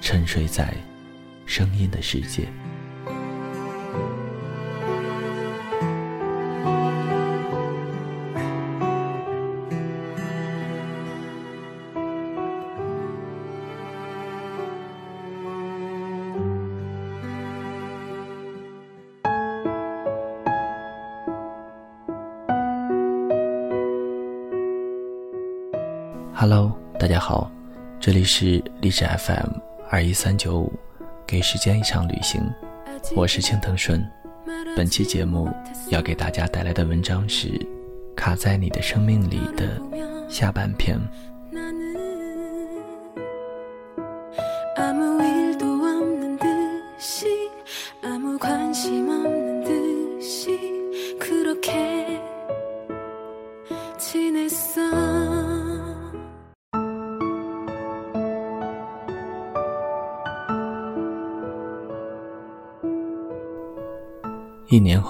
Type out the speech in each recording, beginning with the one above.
沉睡在声音的世界。Hello，大家好，这里是历史 FM 二一三九五，给时间一场旅行，我是青藤顺。本期节目要给大家带来的文章是《卡在你的生命里的下半篇》。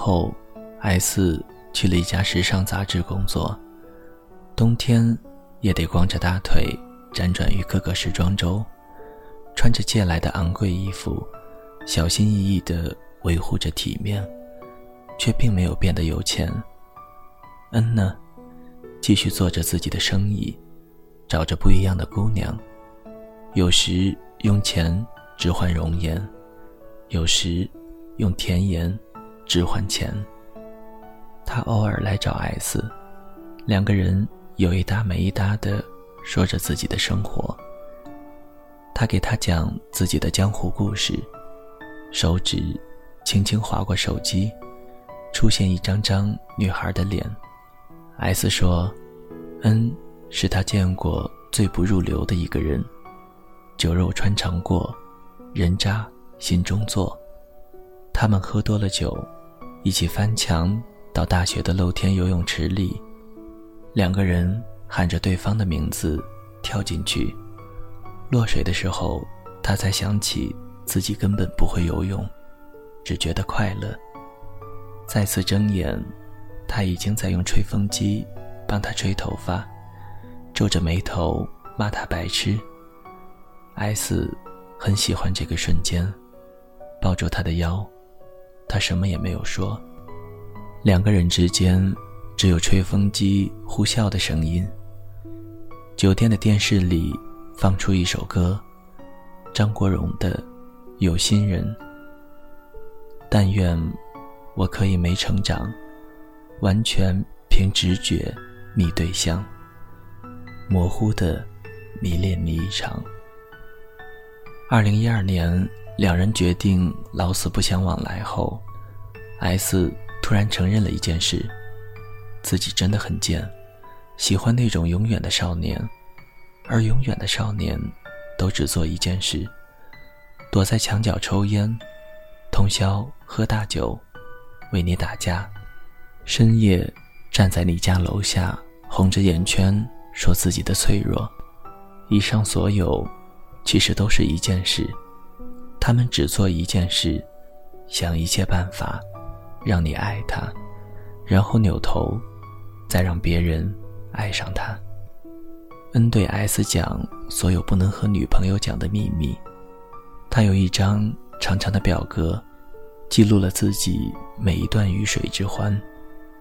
后，S 去了一家时尚杂志工作，冬天也得光着大腿辗转于各个时装周，穿着借来的昂贵衣服，小心翼翼地维护着体面，却并没有变得有钱。恩呢，继续做着自己的生意，找着不一样的姑娘，有时用钱置换容颜，有时用甜言。置换钱。他偶尔来找 S，两个人有一搭没一搭的说着自己的生活。他给他讲自己的江湖故事，手指轻轻划过手机，出现一张张女孩的脸。S 说：“N 是他见过最不入流的一个人，酒肉穿肠过，人渣心中坐。他们喝多了酒。”一起翻墙到大学的露天游泳池里，两个人喊着对方的名字跳进去。落水的时候，他才想起自己根本不会游泳，只觉得快乐。再次睁眼，他已经在用吹风机帮他吹头发，皱着眉头骂他白痴。S 很喜欢这个瞬间，抱住他的腰。他什么也没有说，两个人之间只有吹风机呼啸的声音。酒店的电视里放出一首歌，张国荣的《有心人》。但愿我可以没成长，完全凭直觉觅对象，模糊的迷恋你一场。二零一二年。两人决定老死不相往来后，S 突然承认了一件事：自己真的很贱，喜欢那种永远的少年，而永远的少年都只做一件事：躲在墙角抽烟，通宵喝大酒，为你打架，深夜站在你家楼下红着眼圈说自己的脆弱。以上所有，其实都是一件事。他们只做一件事，想一切办法让你爱他，然后扭头，再让别人爱上他。N 对 S 讲所有不能和女朋友讲的秘密。他有一张长长的表格，记录了自己每一段鱼水之欢，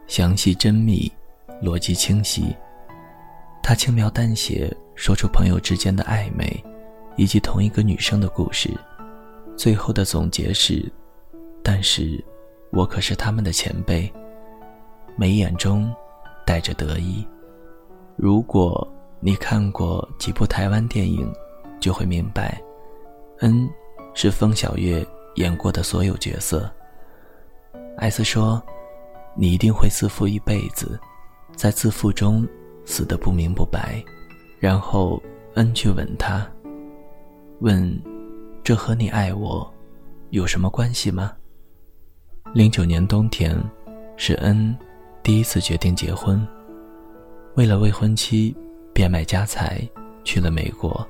详细缜密，逻辑清晰。他轻描淡写说出朋友之间的暧昧，以及同一个女生的故事。最后的总结是：但是，我可是他们的前辈。眉眼中带着得意。如果你看过几部台湾电影，就会明白，恩是风小月演过的所有角色。艾斯说：“你一定会自负一辈子，在自负中死得不明不白。”然后恩去吻他，问：“这和你爱我有什么关系吗？”零九年冬天，是恩。第一次决定结婚，为了未婚妻，变卖家财去了美国，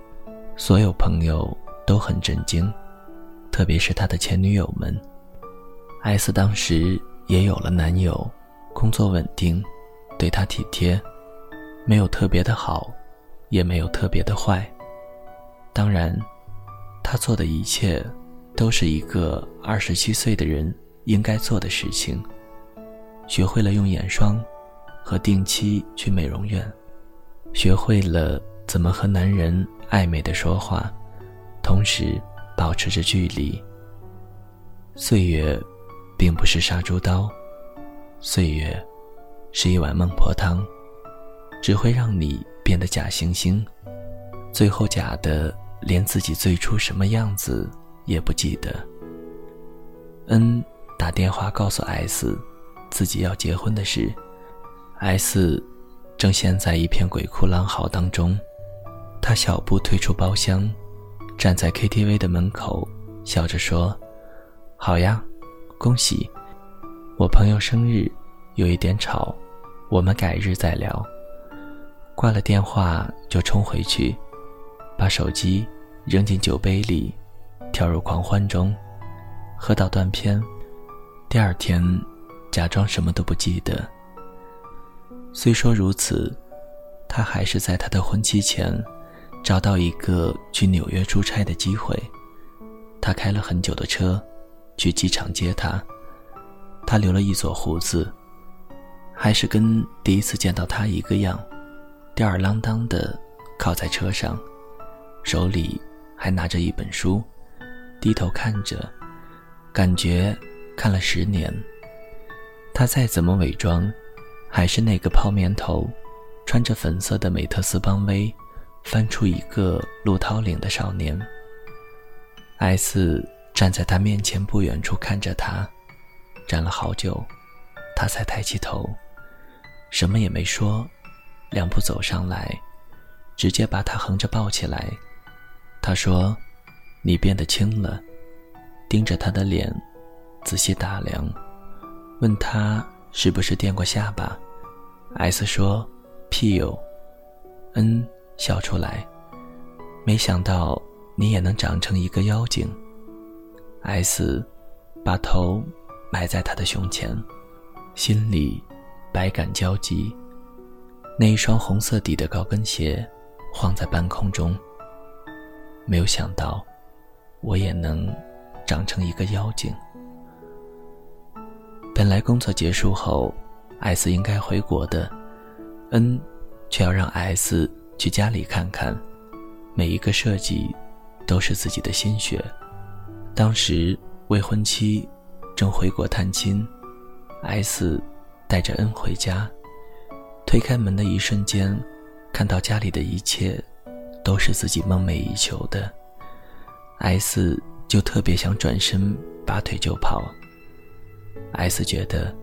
所有朋友都很震惊，特别是他的前女友们。艾斯当时也有了男友，工作稳定，对他体贴，没有特别的好，也没有特别的坏。当然，他做的一切，都是一个二十七岁的人应该做的事情。学会了用眼霜，和定期去美容院，学会了怎么和男人暧昧的说话，同时保持着距离。岁月，并不是杀猪刀，岁月，是一碗孟婆汤，只会让你变得假惺惺，最后假的连自己最初什么样子也不记得。N 打电话告诉 S。自己要结婚的事，S 正陷在一片鬼哭狼嚎当中。他小步退出包厢，站在 KTV 的门口，笑着说：“好呀，恭喜！我朋友生日，有一点吵，我们改日再聊。”挂了电话就冲回去，把手机扔进酒杯里，跳入狂欢中，喝到断片。第二天。假装什么都不记得。虽说如此，他还是在他的婚期前，找到一个去纽约出差的机会。他开了很久的车，去机场接她。他留了一撮胡子，还是跟第一次见到他一个样，吊儿郎当的靠在车上，手里还拿着一本书，低头看着，感觉看了十年。他再怎么伪装，还是那个泡面头，穿着粉色的美特斯邦威，翻出一个陆涛领的少年。S 站在他面前不远处看着他，站了好久，他才抬起头，什么也没说，两步走上来，直接把他横着抱起来。他说：“你变得轻了。”盯着他的脸，仔细打量。问他是不是垫过下巴？S 说：“屁有。”N 笑出来，没想到你也能长成一个妖精。S 把头埋在他的胸前，心里百感交集。那一双红色底的高跟鞋晃在半空中。没有想到，我也能长成一个妖精。本来工作结束后，S 应该回国的，N 却要让 S 去家里看看，每一个设计都是自己的心血。当时未婚妻正回国探亲，S 带着 N 回家，推开门的一瞬间，看到家里的一切都是自己梦寐以求的，S 就特别想转身拔腿就跑。S 觉得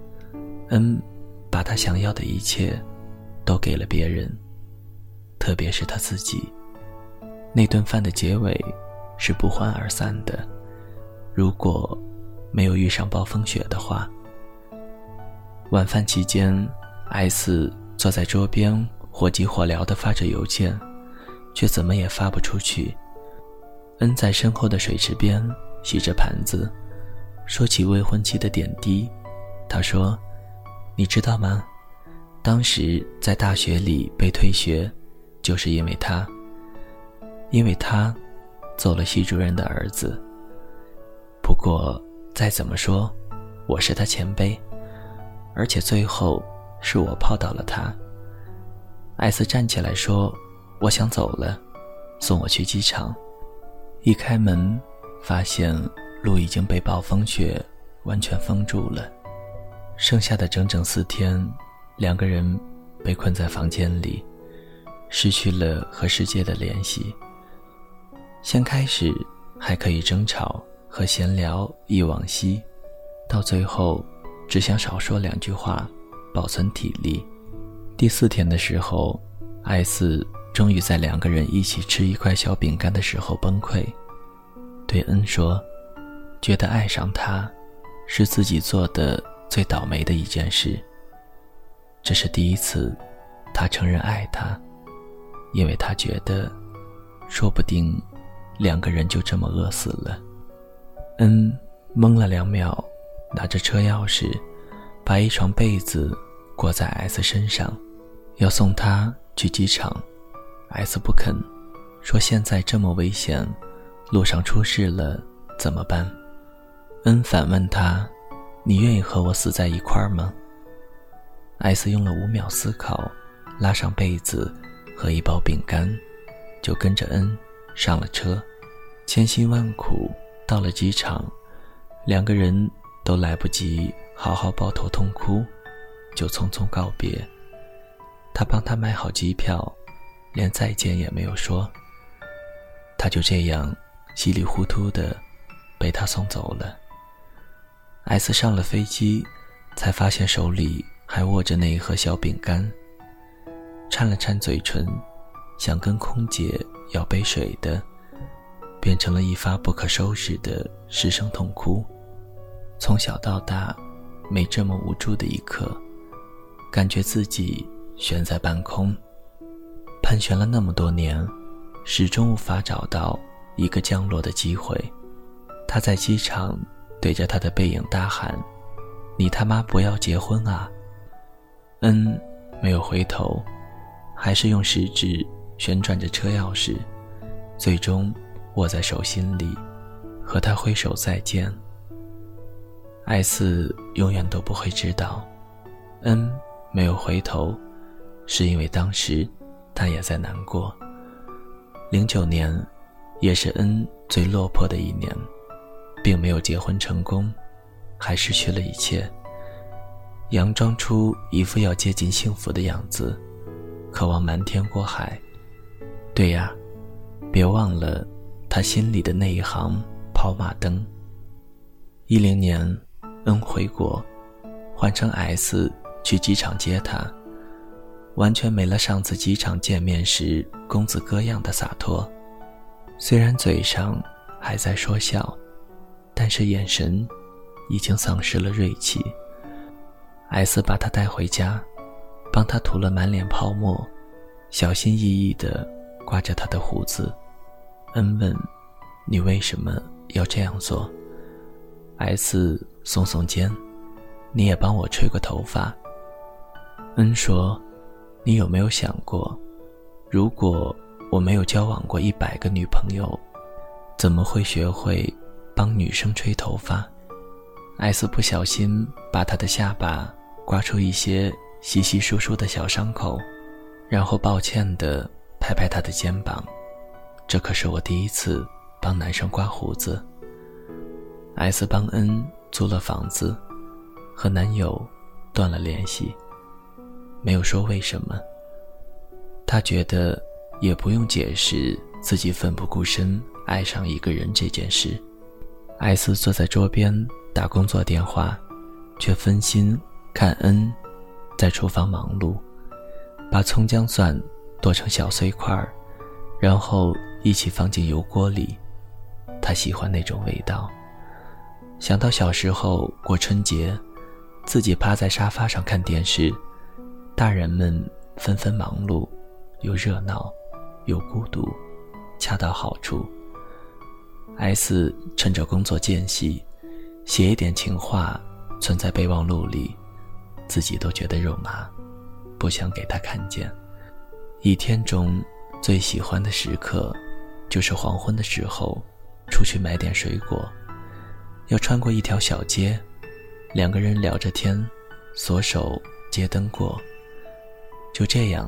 ，N 把他想要的一切都给了别人，特别是他自己。那顿饭的结尾是不欢而散的。如果没有遇上暴风雪的话，晚饭期间，S 坐在桌边火急火燎地发着邮件，却怎么也发不出去。恩在身后的水池边洗着盘子。说起未婚妻的点滴，他说：“你知道吗？当时在大学里被退学，就是因为他。因为他，做了系主任的儿子。不过再怎么说，我是他前辈，而且最后是我泡到了他。”艾斯站起来说：“我想走了，送我去机场。”一开门，发现路已经被暴风雪完全封住了。剩下的整整四天，两个人被困在房间里，失去了和世界的联系。先开始还可以争吵和闲聊忆往昔，到最后只想少说两句话，保存体力。第四天的时候，艾斯终于在两个人一起吃一块小饼干的时候崩溃，对恩说：“觉得爱上他，是自己做的。”最倒霉的一件事。这是第一次，他承认爱他，因为他觉得，说不定，两个人就这么饿死了。恩懵了两秒，拿着车钥匙，把一床被子裹在 S 身上，要送他去机场。S 不肯，说现在这么危险，路上出事了怎么办？恩反问他。你愿意和我死在一块儿吗？艾斯用了五秒思考，拉上被子和一包饼干，就跟着恩上了车。千辛万苦到了机场，两个人都来不及好好抱头痛哭，就匆匆告别。他帮他买好机票，连再见也没有说。他就这样稀里糊涂的被他送走了。S 上了飞机，才发现手里还握着那一盒小饼干。颤了颤嘴唇，想跟空姐要杯水的，变成了一发不可收拾的失声痛哭。从小到大，没这么无助的一刻，感觉自己悬在半空，盘旋了那么多年，始终无法找到一个降落的机会。他在机场。对着他的背影大喊：“你他妈不要结婚啊！”恩没有回头，还是用食指旋转着车钥匙，最终握在手心里，和他挥手再见。艾斯永远都不会知道，恩没有回头，是因为当时他也在难过。零九年，也是恩最落魄的一年。并没有结婚成功，还失去了一切。佯装出一副要接近幸福的样子，渴望瞒天过海。对呀，别忘了他心里的那一行跑马灯。一零年，恩回国，换成 S 去机场接他，完全没了上次机场见面时公子哥样的洒脱。虽然嘴上还在说笑。但是眼神已经丧失了锐气。S 把他带回家，帮他涂了满脸泡沫，小心翼翼地刮着他的胡子。恩问：“你为什么要这样做？”S 耸耸肩：“你也帮我吹过头发。”恩说：“你有没有想过，如果我没有交往过一百个女朋友，怎么会学会？”帮女生吹头发，艾斯不小心把她的下巴刮出一些稀稀疏疏的小伤口，然后抱歉地拍拍她的肩膀。这可是我第一次帮男生刮胡子。艾斯帮恩租了房子，和男友断了联系，没有说为什么。他觉得也不用解释自己奋不顾身爱上一个人这件事。艾斯坐在桌边打工作电话，却分心看恩在厨房忙碌，把葱姜蒜剁成小碎块儿，然后一起放进油锅里。他喜欢那种味道。想到小时候过春节，自己趴在沙发上看电视，大人们纷纷忙碌，又热闹，又孤独，恰到好处。S 趁着工作间隙，写一点情话，存在备忘录里，自己都觉得肉麻，不想给他看见。一天中最喜欢的时刻，就是黄昏的时候，出去买点水果，要穿过一条小街，两个人聊着天，左手接灯过。就这样，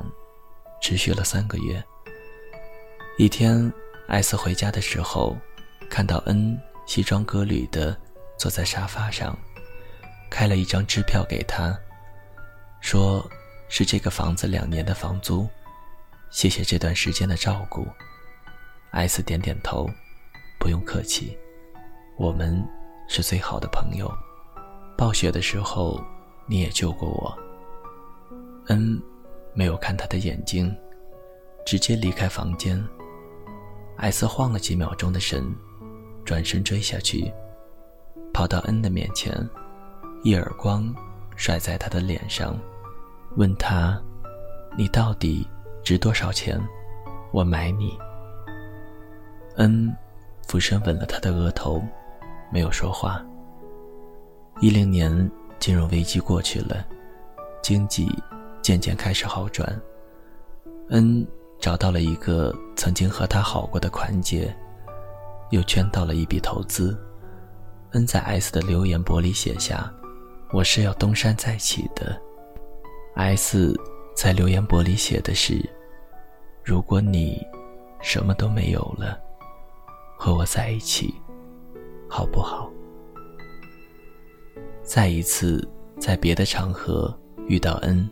持续了三个月。一天，艾斯回家的时候。看到恩西装革履的坐在沙发上，开了一张支票给他，说是这个房子两年的房租，谢谢这段时间的照顾。艾斯点点头，不用客气，我们是最好的朋友。暴雪的时候，你也救过我。恩没有看他的眼睛，直接离开房间。艾斯晃了几秒钟的神，转身追下去，跑到恩的面前，一耳光甩在他的脸上，问他：“你到底值多少钱？我买你。”恩，俯身吻了他的额头，没有说话。一零年金融危机过去了，经济渐渐开始好转。恩找到了一个曾经和他好过的款姐，又圈到了一笔投资。恩在 S 的留言簿里写下：“我是要东山再起的。”S 在留言簿里写的是：“如果你什么都没有了。”和我在一起，好不好？再一次在别的场合遇到恩，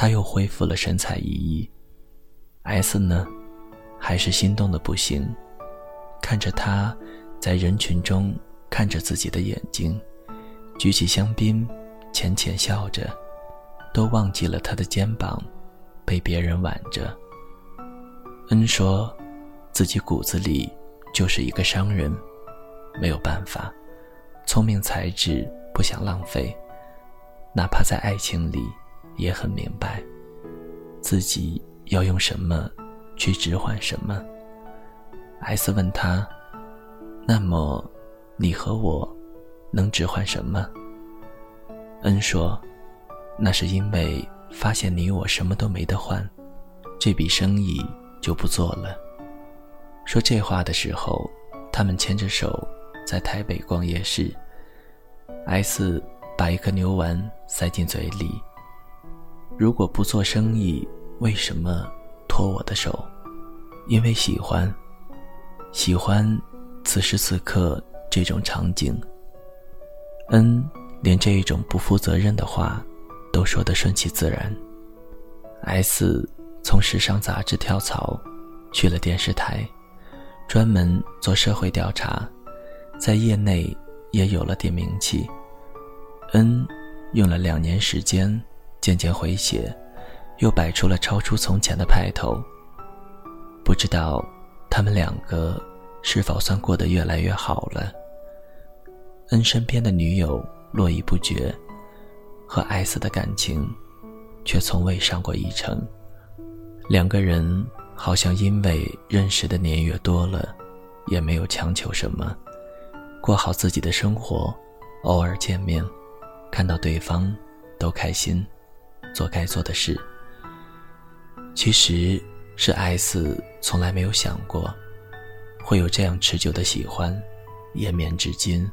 他又恢复了神采奕奕。S 呢，还是心动的不行。看着他在人群中看着自己的眼睛，举起香槟，浅浅笑着，都忘记了他的肩膀被别人挽着。恩说，自己骨子里。就是一个商人，没有办法，聪明才智不想浪费，哪怕在爱情里，也很明白，自己要用什么去置换什么。S 问他：“那么，你和我，能置换什么？”恩说：“那是因为发现你我什么都没得换，这笔生意就不做了。”说这话的时候，他们牵着手在台北逛夜市。S 把一颗牛丸塞进嘴里。如果不做生意，为什么拖我的手？因为喜欢，喜欢此时此刻这种场景。N 连这一种不负责任的话都说得顺其自然。S 从时尚杂志跳槽，去了电视台。专门做社会调查，在业内也有了点名气。N 用了两年时间，渐渐回血，又摆出了超出从前的派头。不知道他们两个是否算过得越来越好了？N 身边的女友络绎不绝，和 S 的感情却从未上过一程。两个人。好像因为认识的年月多了，也没有强求什么，过好自己的生活，偶尔见面，看到对方都开心，做该做的事。其实是 S 从来没有想过，会有这样持久的喜欢，延绵至今。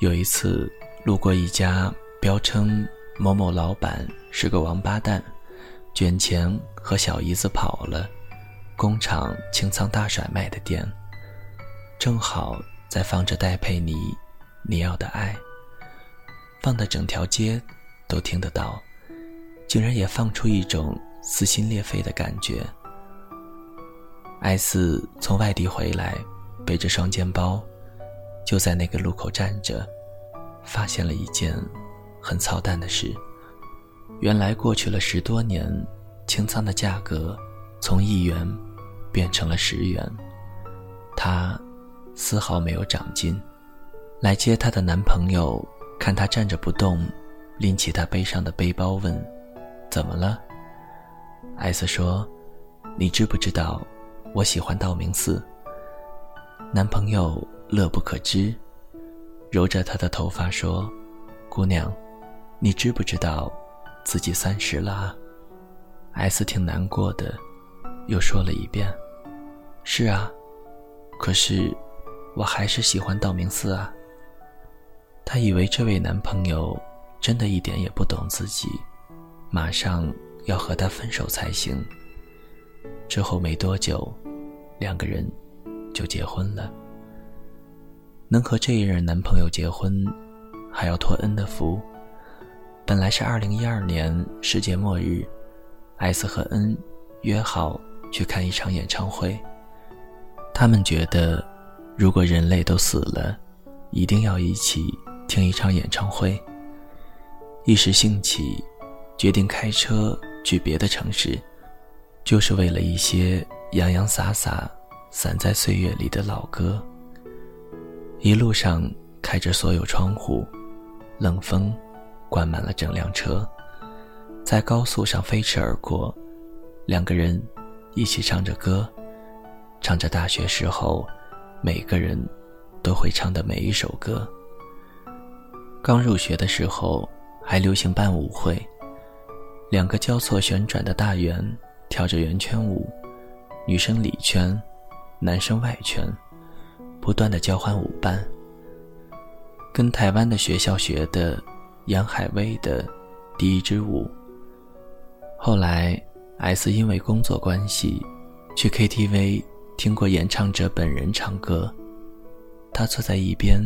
有一次路过一家标称某某老板是个王八蛋。卷钱和小姨子跑了，工厂清仓大甩卖的店，正好在放着戴佩妮《你要的爱》，放的整条街都听得到，竟然也放出一种撕心裂肺的感觉。S 从外地回来，背着双肩包，就在那个路口站着，发现了一件很操蛋的事。原来过去了十多年，清仓的价格从一元变成了十元，她丝毫没有长进。来接她的男朋友看她站着不动，拎起她背上的背包问：“怎么了？”艾斯说：“你知不知道我喜欢道明寺？”男朋友乐不可支，揉着她的头发说：“姑娘，你知不知道？”自己三十了艾斯挺难过的，又说了一遍：“是啊，可是我还是喜欢道明寺啊。”她以为这位男朋友真的一点也不懂自己，马上要和他分手才行。之后没多久，两个人就结婚了。能和这一任男朋友结婚，还要托恩的福。本来是二零一二年世界末日，艾斯和恩约好去看一场演唱会。他们觉得，如果人类都死了，一定要一起听一场演唱会。一时兴起，决定开车去别的城市，就是为了一些洋洋洒洒、散在岁月里的老歌。一路上开着所有窗户，冷风灌满了整辆车，在高速上飞驰而过。两个人一起唱着歌，唱着大学时候每个人都会唱的每一首歌。刚入学的时候还流行办舞会，两个交错旋转的大圆跳着圆圈舞，女生里圈，男生外圈。不断的交换舞伴，跟台湾的学校学的杨海威的第一支舞。后来，S 因为工作关系去 KTV 听过演唱者本人唱歌，他坐在一边，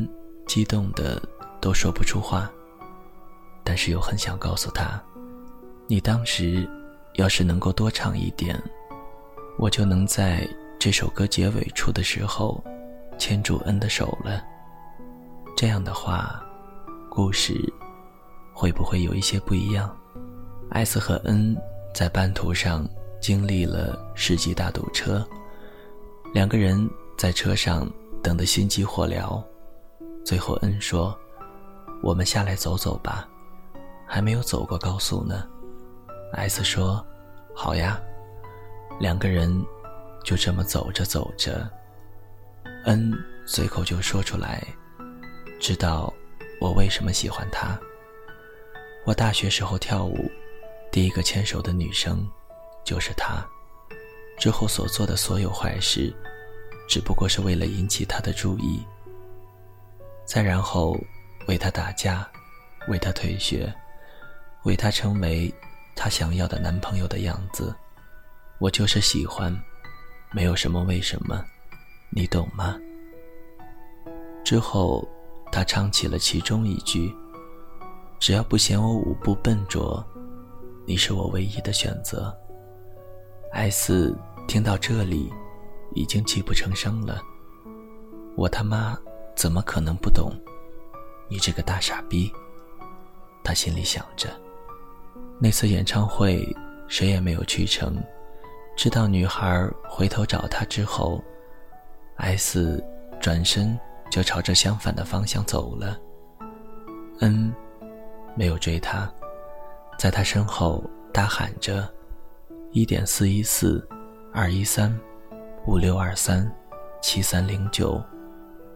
激动的都说不出话，但是又很想告诉他：“你当时要是能够多唱一点，我就能在这首歌结尾处的时候。”牵住恩的手了。这样的话，故事会不会有一些不一样？艾斯和恩在半途上经历了世纪大堵车，两个人在车上等得心急火燎。最后，恩说：“我们下来走走吧，还没有走过高速呢。”艾斯说：“好呀。”两个人就这么走着走着。恩随口就说出来：“知道我为什么喜欢他。我大学时候跳舞，第一个牵手的女生就是他。之后所做的所有坏事，只不过是为了引起他的注意。再然后为他打架，为他退学，为他成为她想要的男朋友的样子。我就是喜欢，没有什么为什么。”你懂吗？之后，他唱起了其中一句：“只要不嫌我舞步笨拙，你是我唯一的选择。”艾斯听到这里，已经泣不成声了。我他妈怎么可能不懂？你这个大傻逼！他心里想着。那次演唱会，谁也没有去成。直到女孩回头找他之后。S 转身就朝着相反的方向走了。N 没有追他，在他身后大喊着：“一点四一四，二一三，五六二三，七三零九，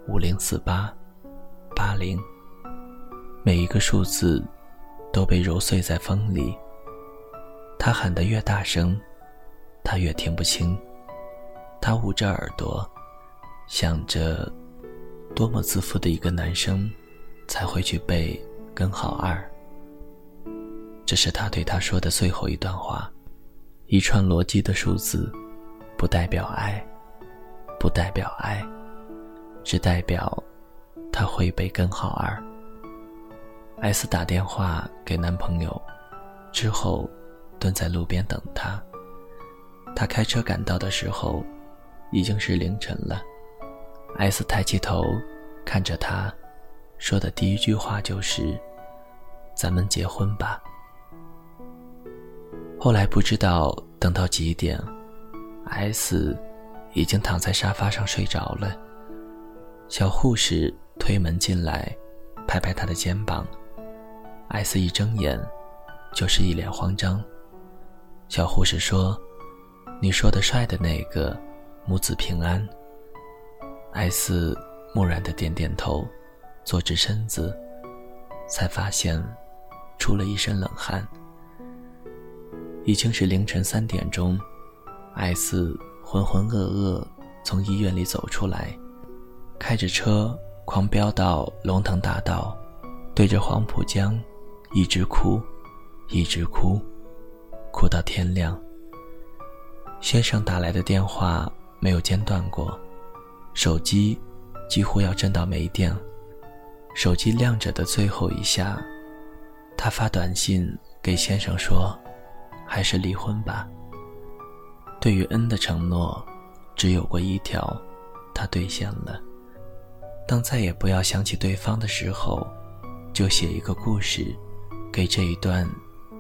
五零四八，八零。”每一个数字都被揉碎在风里。他喊得越大声，他越听不清。他捂着耳朵。想着，多么自负的一个男生，才会去背根号二。这是他对他说的最后一段话。一串逻辑的数字，不代表爱，不代表爱，只代表他会背根号二。S 打电话给男朋友，之后蹲在路边等他。他开车赶到的时候，已经是凌晨了。S 抬起头，看着他，说的第一句话就是：“咱们结婚吧。”后来不知道等到几点，S 已经躺在沙发上睡着了。小护士推门进来，拍拍他的肩膀。艾斯一睁眼，就是一脸慌张。小护士说：“你说的帅的那个，母子平安。”艾斯木然的点点头，坐直身子，才发现出了一身冷汗。已经是凌晨三点钟，艾斯浑浑噩噩从医院里走出来，开着车狂飙到龙腾大道，对着黄浦江一直哭，一直哭，哭到天亮。先生打来的电话没有间断过。手机几乎要震到没电。手机亮着的最后一下，他发短信给先生说：“还是离婚吧。”对于恩的承诺，只有过一条，他兑现了。当再也不要想起对方的时候，就写一个故事，给这一段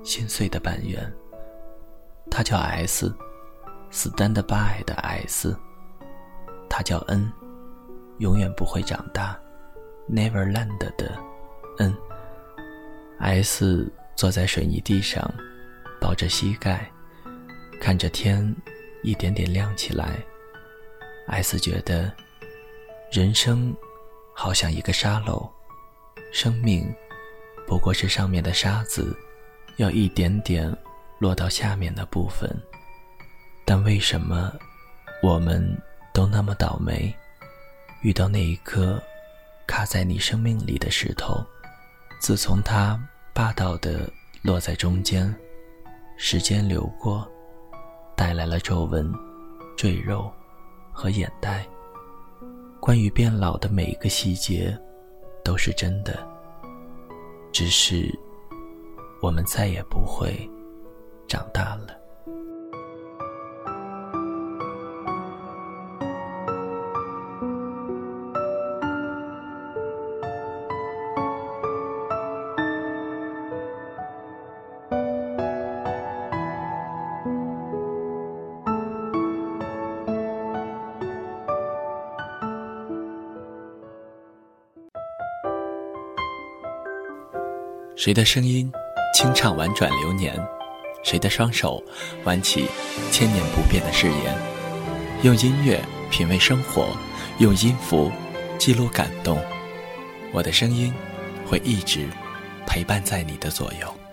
心碎的半圆。他叫 S，stand by 的 S。他叫 N，永远不会长大，Neverland 的 N。S 坐在水泥地上，抱着膝盖，看着天一点点亮起来。S 觉得，人生好像一个沙漏，生命不过是上面的沙子，要一点点落到下面的部分。但为什么我们都那么倒霉，遇到那一颗卡在你生命里的石头？自从它霸道的落在中间，时间流过，带来了皱纹、赘肉和眼袋。关于变老的每一个细节，都是真的。只是，我们再也不会长大了。谁的声音清唱婉转流年？谁的双手挽起千年不变的誓言？用音乐品味生活，用音符记录感动。我的声音会一直陪伴在你的左右。